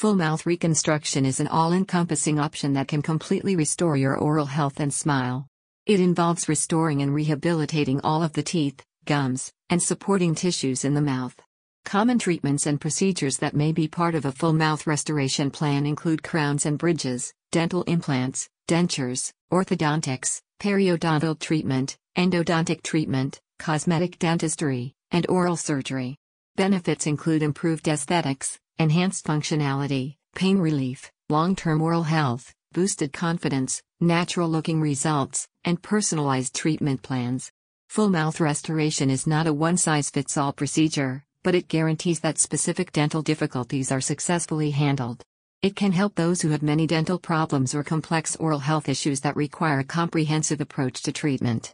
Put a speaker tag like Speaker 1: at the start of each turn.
Speaker 1: Full mouth reconstruction is an all encompassing option that can completely restore your oral health and smile. It involves restoring and rehabilitating all of the teeth, gums, and supporting tissues in the mouth. Common treatments and procedures that may be part of a full mouth restoration plan include crowns and bridges, dental implants, dentures, orthodontics, periodontal treatment, endodontic treatment, cosmetic dentistry, and oral surgery. Benefits include improved aesthetics, enhanced functionality, pain relief, long term oral health, boosted confidence, natural looking results, and personalized treatment plans. Full mouth restoration is not a one size fits all procedure, but it guarantees that specific dental difficulties are successfully handled. It can help those who have many dental problems or complex oral health issues that require a comprehensive approach to treatment.